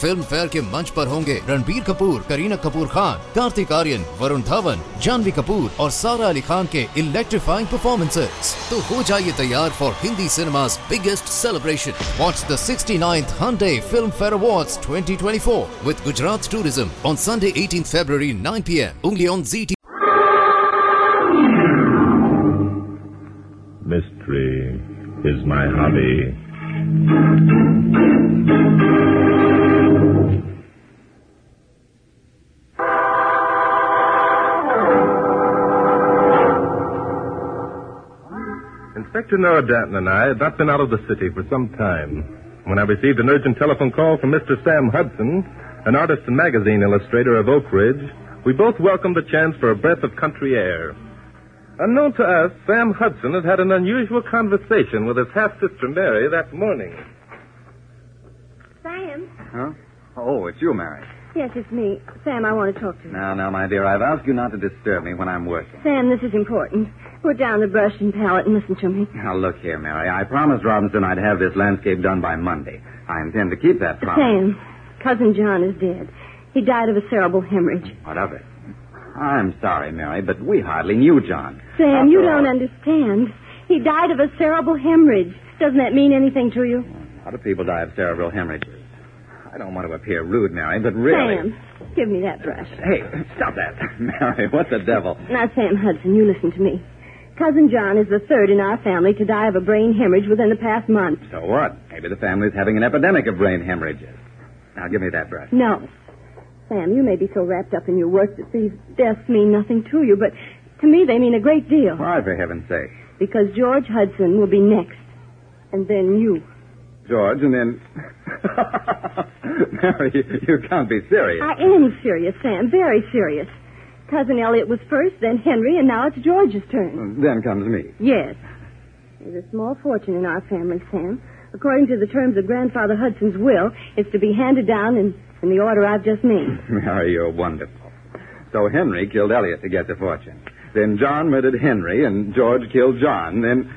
Film fair के मंच पर होंगे रणबीर कपूर, करीना कपूर खान, कार्तिक आर्यन, वरुण धवन, जानवी कपूर और सारा अली खान के इलेक्ट्रीफाइंग परफॉर्मेंसेज तो हो जाइए तैयार for Hindi cinema biggest celebration watch the sixty ninth Filmfare award twenty twenty four with Gujarat tourism on Sunday eighteen February nine P M उंगली on Zee TV Mystery is my hobby. Inspector Noah Danton and I had not been out of the city for some time when I received an urgent telephone call from Mr. Sam Hudson, an artist and magazine illustrator of Oak Ridge. We both welcomed the chance for a breath of country air. Unknown to us, Sam Hudson had had an unusual conversation with his half sister Mary that morning. Sam? Huh? Oh, it's you, Mary. Yes, it's me. Sam, I want to talk to you. Now, now, my dear, I've asked you not to disturb me when I'm working. Sam, this is important. Put down the brush and palette and listen to me. Now, look here, Mary. I promised Robinson I'd have this landscape done by Monday. I intend to keep that promise. Sam, cousin John is dead. He died of a cerebral hemorrhage. What of it? I'm sorry, Mary, but we hardly knew John. Sam, After you all- don't understand. He died of a cerebral hemorrhage. Doesn't that mean anything to you? A lot of people die of cerebral hemorrhages. I don't want to appear rude, Mary, but really. Sam, give me that brush. Hey, stop that. Mary, what the devil? Now, Sam Hudson, you listen to me. Cousin John is the third in our family to die of a brain hemorrhage within the past month. So what? Maybe the family's having an epidemic of brain hemorrhages. Now, give me that brush. No. Sam, you may be so wrapped up in your work that these deaths mean nothing to you, but to me they mean a great deal. Why, for heaven's sake? Because George Hudson will be next. And then you. George, and then. Mary, you, you can't be serious. I am serious, Sam, very serious. Cousin Elliot was first, then Henry, and now it's George's turn. Then comes me. Yes. There's a small fortune in our family, Sam. According to the terms of Grandfather Hudson's will, it's to be handed down in, in the order I've just named. Mary, you're wonderful. So Henry killed Elliot to get the fortune. Then John murdered Henry, and George killed John. Then.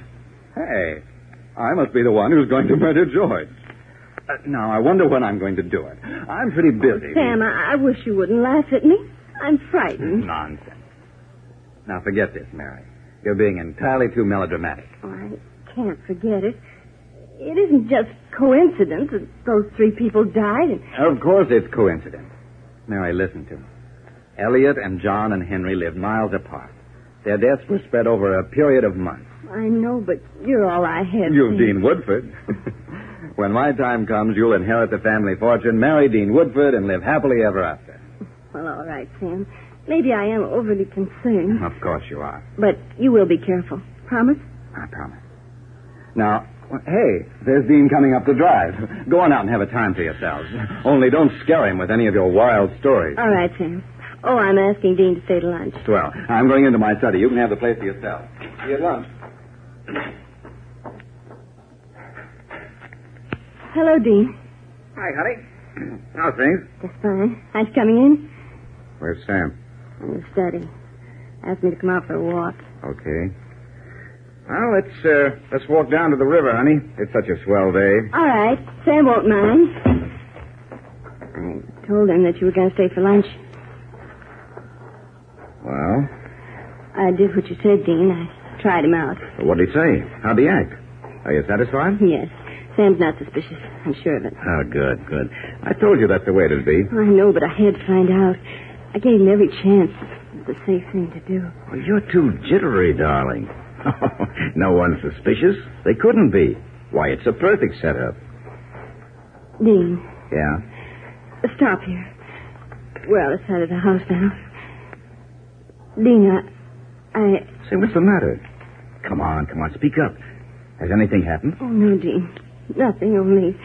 Hey, I must be the one who's going to murder George. Uh, now, I wonder when I'm going to do it. I'm pretty busy. Sam, I, I wish you wouldn't laugh at me. I'm frightened. Nonsense. Now, forget this, Mary. You're being entirely too melodramatic. Oh, I can't forget it. It isn't just coincidence that those three people died. And... Of course it's coincidence. Mary, listen to me. Elliot and John and Henry lived miles apart. Their deaths were spread over a period of months. I know, but you're all I have. You, Sam. Dean Woodford. when my time comes, you'll inherit the family fortune, marry Dean Woodford, and live happily ever after. Well, all right, Sam. Maybe I am overly concerned, Of course you are. but you will be careful. Promise? I promise. Now, hey, there's Dean coming up the drive. Go on out and have a time for yourselves. Only don't scare him with any of your wild stories. All right, Sam. Oh, I'm asking Dean to stay to lunch. Well, I'm going into my study. You can have the place to yourself. See you at lunch. Hello, Dean. Hi, honey. How's things? Just fine. Nice coming in. Where's Sam? In the study. Asked me to come out for a walk. Okay. Well, let's uh, let's walk down to the river, honey. It's such a swell day. All right. Sam won't mind. I told him that you were going to stay for lunch. Well, I did what you said, Dean. I tried him out. what did he say? How'd he act? Are you satisfied? Yes. Sam's not suspicious. I'm sure of it. Oh, good, good. I told you that's the way it'd be. I know, but I had to find out. I gave him every chance. It's the safe thing to do. Well, you're too jittery, darling. no one's suspicious. They couldn't be. Why, it's a perfect setup. Dean, Yeah? stop here. We're out of sight of the house now. Dean, I, I. Say, what's the matter? Come on, come on, speak up. Has anything happened? Oh, no, Dean. Nothing, only.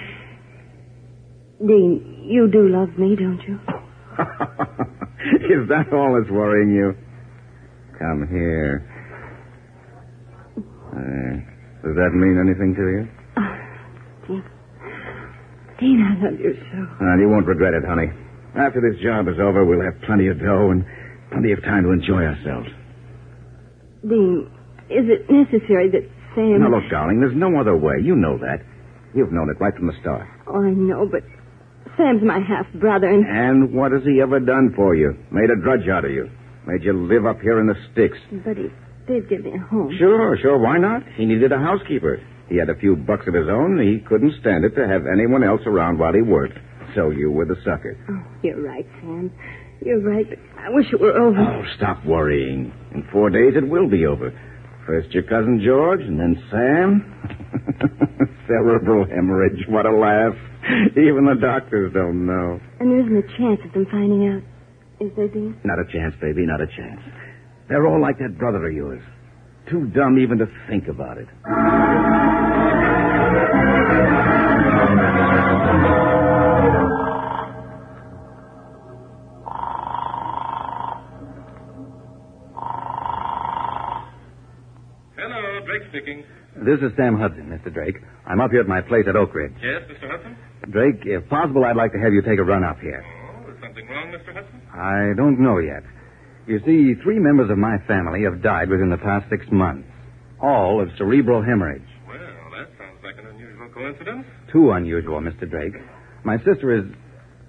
Dean, you do love me, don't you? Is that all that's worrying you? Come here. Uh, does that mean anything to you? Dean. Dean, I love you so. Uh, you won't regret it, honey. After this job is over, we'll have plenty of dough, and Plenty of time to enjoy ourselves. Dean, is it necessary that Sam... Now, look, darling, there's no other way. You know that. You've known it right from the start. Oh, I know, but Sam's my half-brother, and... And what has he ever done for you? Made a drudge out of you. Made you live up here in the sticks. But he did give me a home. Sure, sure, why not? He needed a housekeeper. He had a few bucks of his own, he couldn't stand it to have anyone else around while he worked. So you were the sucker. Oh, you're right, Sam. You're right, I wish it were over. Oh, stop worrying. In four days it will be over. First your cousin George, and then Sam. Cerebral hemorrhage. What a laugh. Even the doctors don't know. And there isn't a chance of them finding out, is there, Dean? Not a chance, baby, not a chance. They're all like that brother of yours. Too dumb even to think about it. Speaking. This is Sam Hudson, Mr. Drake. I'm up here at my place at Oak Ridge. Yes, Mr. Hudson? Drake, if possible, I'd like to have you take a run up here. Oh, is something wrong, Mr. Hudson? I don't know yet. You see, three members of my family have died within the past six months, all of cerebral hemorrhage. Well, that sounds like an unusual coincidence. Too unusual, Mr. Drake. My sister is.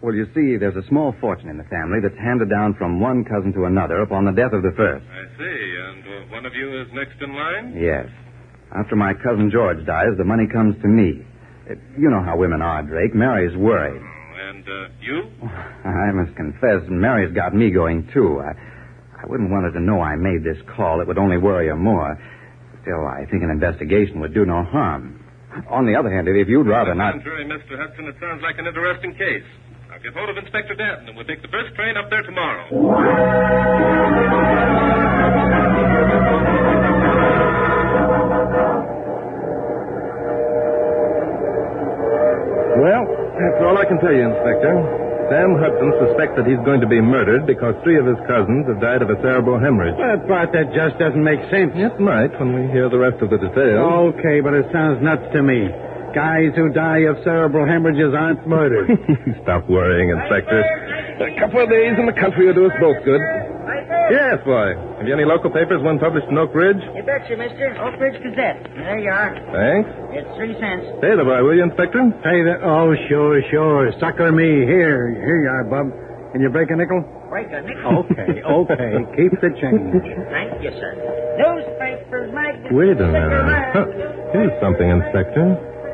Well, you see, there's a small fortune in the family that's handed down from one cousin to another upon the death of the first. I see. And uh, one of you is next in line? Yes. After my cousin George dies, the money comes to me. Uh, You know how women are, Drake. Mary's worried. Oh, And uh, you? I must confess, Mary's got me going, too. I, I wouldn't want her to know I made this call. It would only worry her more. Still, I think an investigation would do no harm. On the other hand, if you'd rather not. On the not. contrary, Mr. Hudson, it sounds like an interesting case. I'll get hold of Inspector Danton, and we'll take the first train up there tomorrow. Sam Hudson suspects that he's going to be murdered because three of his cousins have died of a cerebral hemorrhage. That part that just doesn't make sense. It might when we hear the rest of the details. Okay, but it sounds nuts to me. Guys who die of cerebral hemorrhages aren't murdered. Stop worrying, Inspector. A couple of days in the country will do us both good. Yes, boy. Have you any local papers, one published in Oak Ridge? You betcha, mister. Oak Ridge Gazette. There you are. Thanks. It's three cents. Pay the boy, will you, Inspector? Hey, that. Oh, sure, sure. Sucker me. Here, here you are, Bub. Can you break a nickel? Break a nickel. Okay, okay. Keep the change. Thank you, sir. Newspapers, magazines, Wait a minute. cigarettes. Huh. Here's something, Inspector.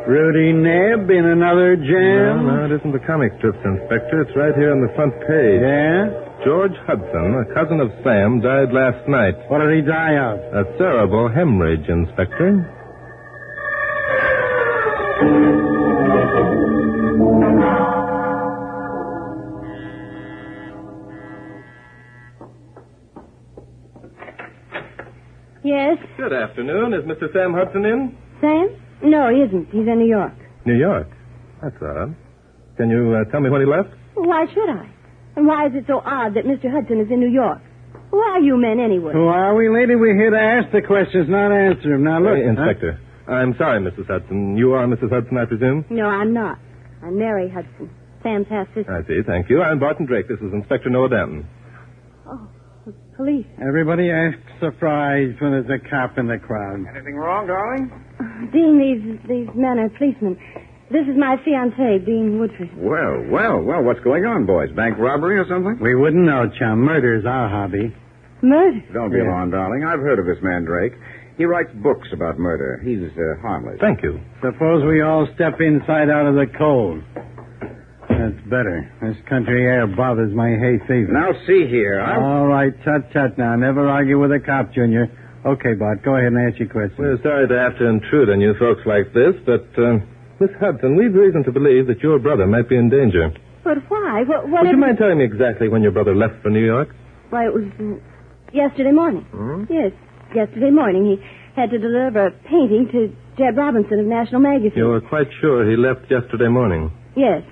Rudy Nebb in another No, jam. no, it isn't the comic strips, Inspector. It's right here on the front page. Yeah? George Hudson, a cousin of Sam, died last night. What did he die of? A cerebral hemorrhage, Inspector. Yes, Good afternoon. Is Mr. Sam Hudson in? Sam? No, he isn't. He's in New York. New York. That's odd. Can you uh, tell me when he left? Why should I? And why is it so odd that Mr. Hudson is in New York? Who are you men anyway? Who are we, lady? We're here to ask the questions, not answer them. Now, look. Uh, Inspector. I'm sorry, Mrs. Hudson. You are Mrs. Hudson, I presume? No, I'm not. I'm Mary Hudson, Sam's half sister. I see. Thank you. I'm Barton Drake. This is Inspector Noah Danton. Oh, the police. Everybody acts surprised when there's a cop in the crowd. Anything wrong, darling? Dean, these these men are policemen. This is my fiancé, Dean Woodford. Well, well, well, what's going on, boys? Bank robbery or something? We wouldn't know, chum. Murder's our hobby. Murder. Don't be Yeah. alarmed, darling. I've heard of this man, Drake. He writes books about murder. He's uh, harmless. Thank you. Suppose we all step inside out of the cold. That's better. This country air bothers my hay fever. Now, see here. I'm... All right, tut tut now. Never argue with a cop, Junior. Okay, Bart, go ahead and ask your question. We're sorry to have to intrude on you folks like this, but, uh, Miss Hudson, we've reason to believe that your brother might be in danger. But why? What? what Would you mind telling me exactly when your brother left for New York? Why, it was yesterday morning. Yes, yesterday morning. He had to deliver a painting to Jeb Robinson of National Magazine. You're quite sure he left yesterday morning? Yes.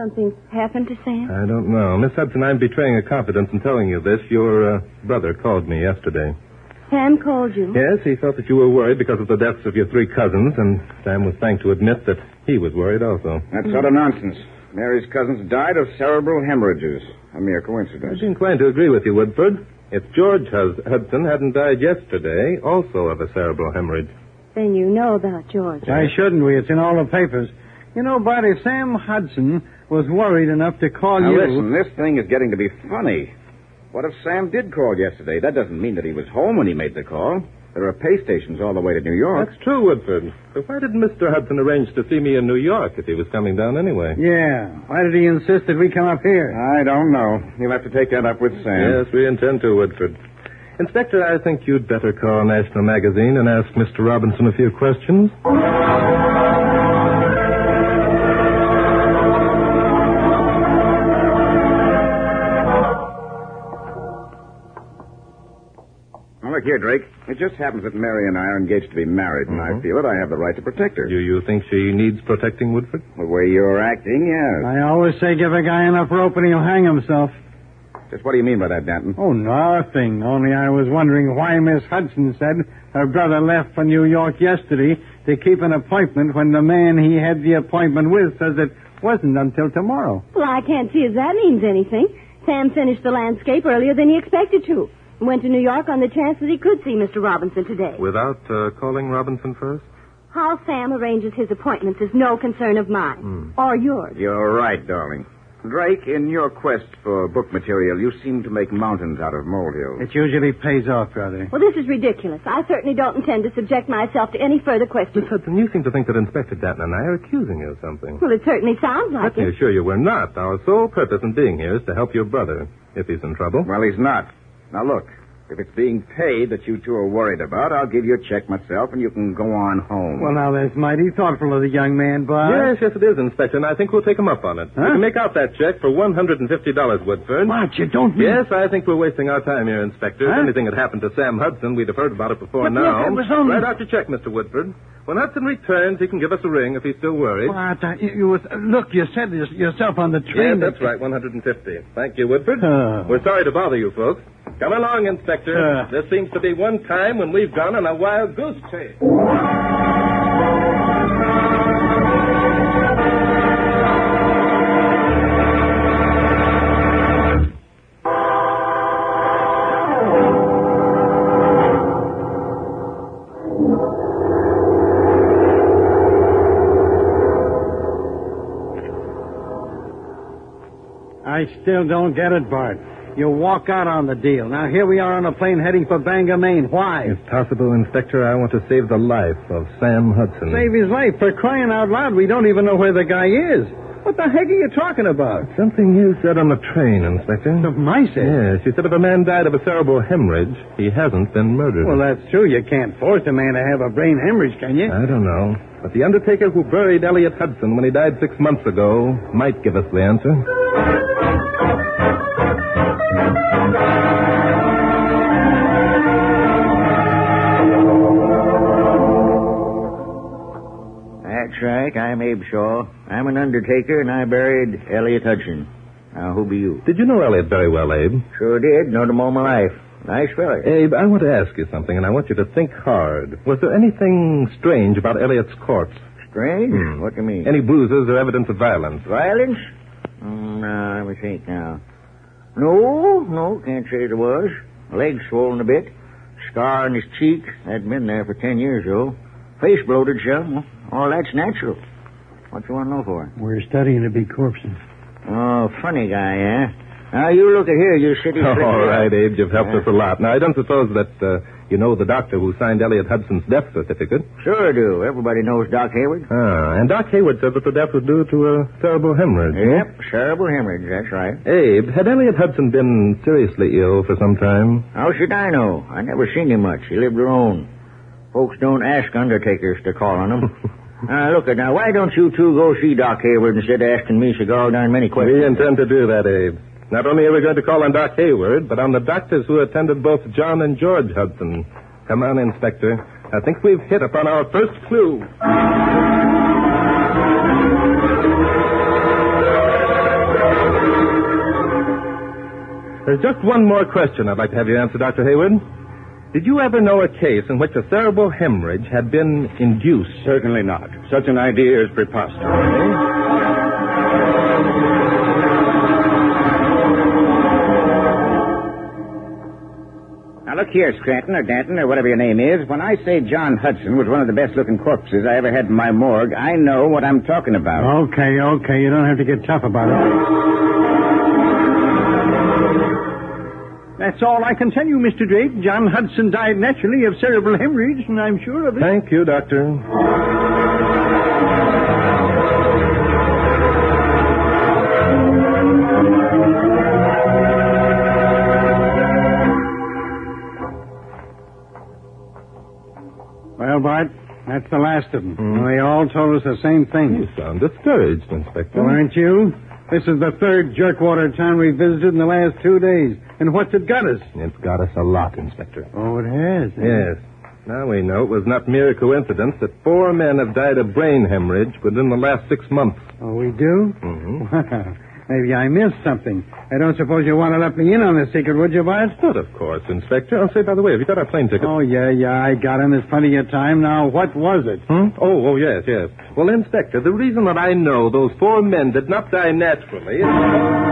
Something happened to Sam? I don't know. Miss Hudson, I'm betraying a confidence in telling you this. Your uh, brother called me yesterday. Sam called you. Yes, he felt that you were worried because of the deaths of your three cousins, and Sam was thanked to admit that he was worried also. That's utter nonsense. Mary's cousins died of cerebral hemorrhages. A mere coincidence. I'd be inclined to agree with you, Woodford. If George Hudson hadn't died yesterday, also of a cerebral hemorrhage. Then you know about George. Why shouldn't we? It's in all the papers. You know, Bart, if Sam Hudson was worried enough to call Now you. listen, this thing is getting to be funny. What if Sam did call yesterday? That doesn't mean that he was home when he made the call. There are pay stations all the way to New York. That's true, Woodford. But why didn't Mr. Hudson arrange to see me in New York if he was coming down anyway? Yeah. Why did he insist that we come up here? I don't know. You'll have to take that up with Sam. Yes, we intend to, Woodford. Inspector, I think you'd better call National Magazine and ask Mr. Robinson a few questions. Look here, Drake. It just happens that Mary and I are engaged to be married, and I mm-hmm. feel that I have the right to protect her. Do you think she needs protecting, Woodford? The way you're acting, yes. I always say give a guy enough rope and he'll hang himself. Just what do you mean by that, Danton? Oh, nothing. Only I was wondering why Miss Hudson said her brother left for New York yesterday to keep an appointment when the man he had the appointment with says it wasn't until tomorrow. Well, I can't see as that means anything. Sam finished the landscape earlier than he expected to. Went to New York on the chance that he could see Mr. Robinson today. Without uh, calling Robinson first? How Sam arranges his appointments is no concern of mine. Or yours. You're right, darling. Drake, in your quest for book material, you seem to make mountains out of molehills. It usually pays off, brother. Well, this is ridiculous. I certainly don't intend to subject myself to any further Miss questions. Hudson, you seem to think that Inspector Danton and I are accusing you of something. Well, it certainly sounds like it. Let me assure you we're not. Our sole purpose in being here is to help your brother, if he's in trouble. Well, he's not. Now, look. If it's being paid that you two are worried about, I'll give you a check myself, and you can go on home. Well, now, that's mighty thoughtful of the young man, Bart. Yes, yes, it is, Inspector, and I think we'll take him up on it. Huh? We can make out that check for $150, Woodford. Bart, you don't mean... Yes, I think we're wasting our time here, Inspector. If anything had happened to Sam Hudson, we'd have heard about it before But look, now. it was only- Write out your check, Mr. Woodford. When Hudson returns, he can give us a ring if he's still worried. Bart, uh, you, you was, look, you said yourself on the Yes, train. that's right, 150. Thank you, Woodford. Uh. We're sorry to bother you folks. Come along, Inspector. Uh. There seems to be one time when we've gone on a wild goose chase. I still don't get it, Bart. You walk out on the deal. Now, here we are on a plane heading for Bangor, Maine. Why? If possible, Inspector, I want to save the life of Sam Hudson. Save his life. For crying out loud, we don't even know where the guy is. What the heck are you talking about? Something you said on the train, Inspector. Of my say. Yes, you said if a man died of a cerebral hemorrhage, he hasn't been murdered. Well, that's true. You can't force a man to have a brain hemorrhage, can you? I don't know. But the undertaker who buried Elliot Hudson when he died six months ago might give us the answer. Right. I'm Abe Shaw. I'm an undertaker, and I buried Elliot Hudson. Now, who be you? Did you know Elliot very well, Abe? Sure did. Known him all my life. Nice fella. Abe, I want to ask you something, and I want you to think hard. Was there anything strange about Elliot's corpse? Strange? Hmm. What do you mean? Any bruises or evidence of violence? Violence? Mm, no, let me think now. No, no, can't say there was. Legs swollen a bit. Scar on his cheek. Hadn't been there for ten years, though. Face bloated some. All that's natural. What you want to know for? We're studying to be corpses. Oh, funny guy, eh? Now, you look at here, you city All slicker. right, Abe, you've helped Yeah. us a lot. Now, I don't suppose that uh, you know the doctor who signed Elliot Hudson's death certificate. Sure do. Everybody knows Doc Hayward. Ah, and Doc Hayward said that the death was due to a cerebral hemorrhage. Yep, cerebral hemorrhage, that's right. Abe, had Elliot Hudson been seriously ill for some time? How should I know? I never seen him much. He lived alone. Folks don't ask undertakers to call on him. Now, look, uh, now, why don't you two go see Doc Hayward instead of asking me so darn many questions? We intend to do that, Abe. Not only are we going to call on Doc Hayward, but on the doctors who attended both John and George Hudson. Come on, Inspector. I think we've hit upon our first clue. There's just one more question I'd like to have you answer, Dr. Hayward. Did you ever know a case in which a cerebral hemorrhage had been induced? Certainly not. Such an idea is preposterous. Now, look here, Scranton or Danton or whatever your name is. When I say John Hudson was one of the best looking corpses I ever had in my morgue, I know what I'm talking about. Okay, okay. You don't have to get tough about it. That's all I can tell you, Mr. Drake. John Hudson died naturally of cerebral hemorrhage, and I'm sure of it. Thank you, Doctor. Well, Bart, that's the last of them. They all told us the same thing. You sound discouraged, Inspector. Well, aren't you? This is the third jerkwater town we visited in the last two days. And what's it got us? It's got us a lot, Inspector. Oh, it has. Yes. Now we know it was not mere coincidence that four men have died of brain hemorrhage within the last six months. Oh, we do? Mm-hmm. Well, maybe I missed something. I don't suppose you want to let me in on the secret, would you, Bart? But of course, Inspector. I'll say, by the way, have you got our plane ticket? Oh, yeah, yeah, I got him. There's plenty of time. Now, what was it? Hmm? Oh, oh, yes, yes. Well, Inspector, the reason that I know those four men did not die naturally is...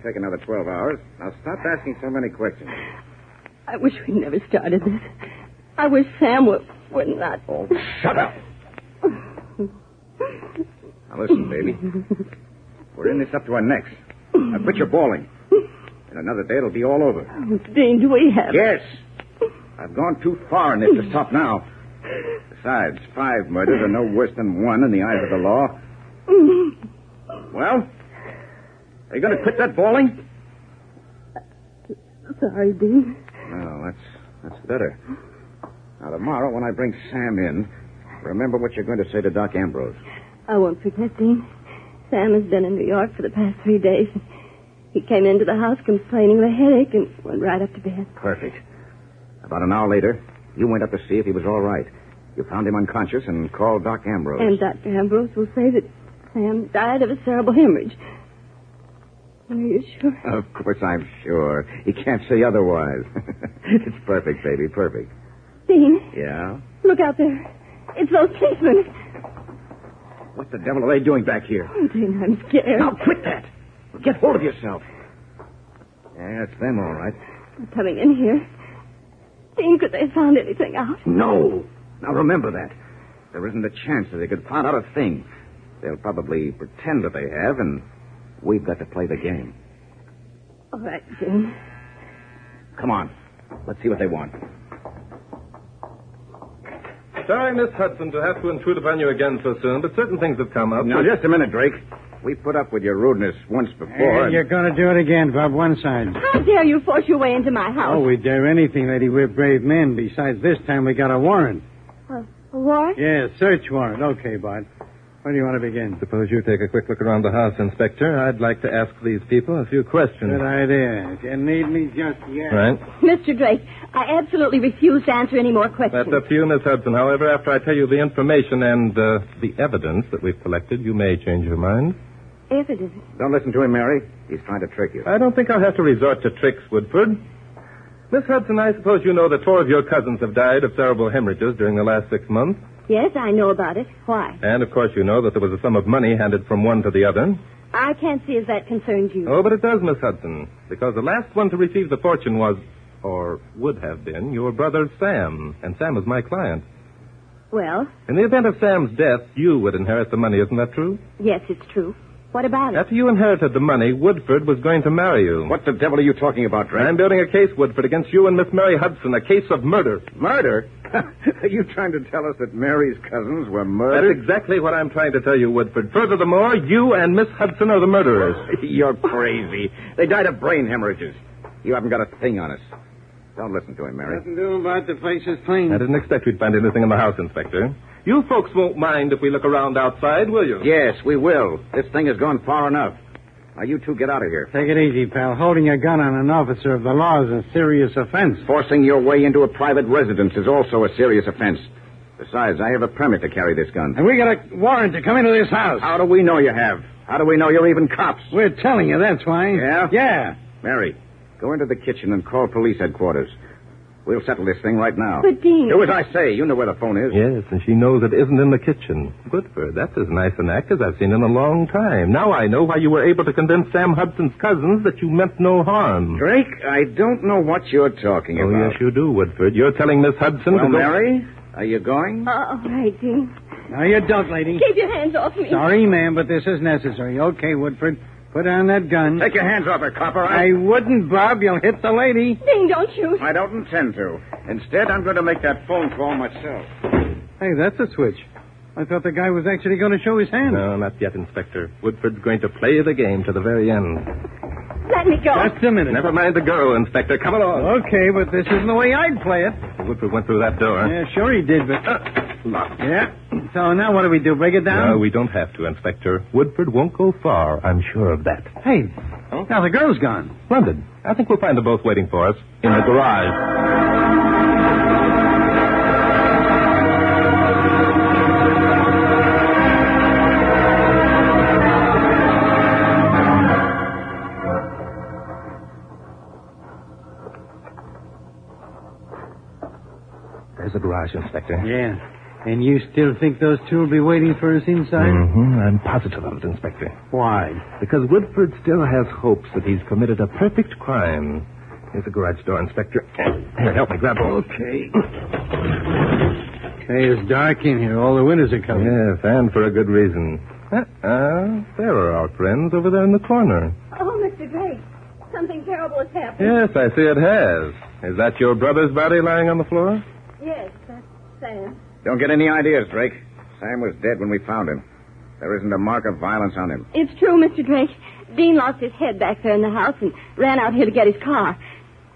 to take another 12 hours. Now stop asking so many questions. I wish we'd never started this. I wish Sam would, would not. Oh, shut up. Now listen, baby. We're in this up to our necks. Now quit your bawling. In another day, it'll be all over. Oh, Dean, do we have? Yes. I've gone too far in this to stop now. Besides, five murders are no worse than one in the eyes of the law. Well, are you going to quit that bawling? Sorry, Dean. No, that's that's better. Now tomorrow, when I bring Sam in, remember what you're going to say to Doc Ambrose. I won't forget, Dean. Sam has been in New York for the past three days. He came into the house complaining of a headache and went right up to bed. Perfect. About an hour later, you went up to see if he was all right. You found him unconscious and called Doc Ambrose. And Dr. Ambrose will say that Sam died of a cerebral hemorrhage. Are you sure? Of course, I'm sure. He can't say otherwise. it's perfect, baby, perfect. Dean, Yeah? look out there. It's those policemen. What the devil are they doing back here? Oh, Dean, I'm scared. Now, quit that! Get hold of yourself. Yeah, it's them, all right. They're coming in here. Dean, could they have found anything out? No. Now remember that. There isn't a chance that they could find out a thing. They'll probably pretend that they have, and we've got to play the game. All right, Dean. Come on. Let's see what they want. Sorry, Miss Hudson, to have to intrude upon you again so soon, but certain things have come up. Now, just a minute, Drake. We put up with your rudeness once before. And you're going to do it again, Bob, one side. How dare you force your way into my house? Oh, we dare anything, lady. We're brave men. Besides, this time we got a warrant. A warrant? Yeah, search warrant. Okay, Bart. Where do you want to begin? Suppose you take a quick look around the house, Inspector. I'd like to ask these people a few questions. Good idea. If you need me just yet. Right? Mr. Drake, I absolutely refuse to answer any more questions. That's up to you, Miss Hudson. However, after I tell you the information and uh, the evidence that we've collected, you may change your mind. Evidence. Don't listen to him, Mary. He's trying to trick you. I don't think I'll have to resort to tricks, Woodford. Miss Hudson, I suppose you know that four of your cousins have died of cerebral hemorrhages during the last six months. Yes, I know about it. Why? And, of course, you know that there was a sum of money handed from one to the other. I can't see as that concerns you. Oh, but it does, Miss Hudson, because the last one to receive the fortune was, or would have been, your brother Sam. And Sam is my client. Well, In the event of Sam's death, you would inherit the money, isn't that true? yes, it's true. What about it? After you inherited the money, Woodford was going to marry you. What the devil are you talking about, Drake? I'm building a case, Woodford, against you and Miss Mary Hudson, a case of murder. Murder? are you trying to tell us that Mary's cousins were murdered? That's exactly what I'm trying to tell you, Woodford. Furthermore, you and Miss Hudson are the murderers. You're crazy. They died of brain hemorrhages. You haven't got a thing on us. Don't listen to him, Mary. Nothing to do about the place is clean. I didn't expect we'd find anything in the house, Inspector. You folks won't mind if we look around outside, will you? Yes, we will. This thing has gone far enough. Now, you two get out of here. Take it easy, pal. Holding a gun on an officer of the law is a serious offense. Forcing your way into a private residence is also a serious offense. Besides, I have a permit to carry this gun. And we got a warrant to come into this house. How do we know you have? How do we know you're even cops? We're telling you, that's why. Yeah? Yeah. Mary, go into the kitchen and call police headquarters. We'll settle this thing right now. But, Dean. Do as I say. You know where the phone is. Yes, and she knows it isn't in the kitchen. Woodford, that's as nice an act as I've seen in a long time. Now I know why you were able to convince Sam Hudson's cousins that you meant no harm. Drake, I don't know what you're talking Oh, about. Oh, yes, you do, Woodford. You're telling Miss Hudson Well, to go... Mary, are you going? Uh, all right, Dean. Now, you don't, lady. Keep your hands off me. Sorry, ma'am, but this is necessary. Okay, Woodford. Put down that gun. Take your hands off her, copper. I wouldn't, Bob. You'll hit the lady. Dean, don't shoot. I don't intend to. Instead, I'm going to make that phone call myself. Hey, that's a switch. I thought the guy was actually going to show his hand. No, not yet, Inspector. Woodford's going to play the game to the very end. Let me go. Just a minute. Never mind the girl, Inspector. Come along. Okay, but this isn't the way I'd play it. Woodford went through that door. Yeah, sure he did, but... Uh, locked. Yeah. So now what do we do? Break it down? No, we don't have to, Inspector. Woodford won't go far. I'm sure of that. Hey, now the girl's gone. London. I think we'll find them both waiting for us in the garage. Garage, Inspector. Yeah. And you still think those two will be waiting for us inside? Mm-hmm. I'm positive of it, Inspector. Why? Because Woodford still has hopes that he's committed a perfect crime. Here's the garage door, Inspector. Here, help me grab hold. Okay. Hey, it's dark in here. All the windows are covered. Yes, and for a good reason. Uh-uh. There are our friends over there in the corner. Oh, Mr. Drake. Something terrible has happened. Yes, I see it has. Is that your brother's body lying on the floor? Yes, that's Sam. Don't get any ideas, Drake. Sam was dead when we found him. There isn't a mark of violence on him. It's true, Mr. Drake. Dean lost his head back there in the house and ran out here to get his car.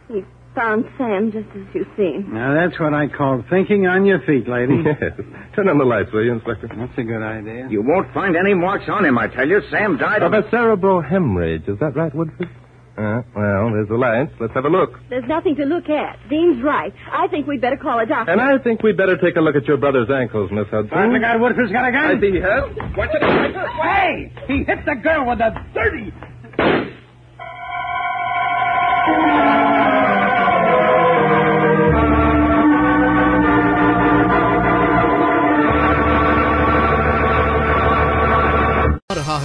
He found Sam just as you seen. Now, that's what I call thinking on your feet, lady. Yes. Turn on the lights, will you, Inspector? That's a good idea. You won't find any marks on him, I tell you. Sam died Of of a cerebral hemorrhage. Is that right, Woodford? Uh, well, there's the lights. Let's have a look. There's nothing to look at. Dean's right. I think we'd better call a doctor. And I think we'd better take a look at your brother's ankles, Miss Hudson. Find the guy Woodford's got a gun? I see he has. Watch it. Hey! He hit the girl with a dirty...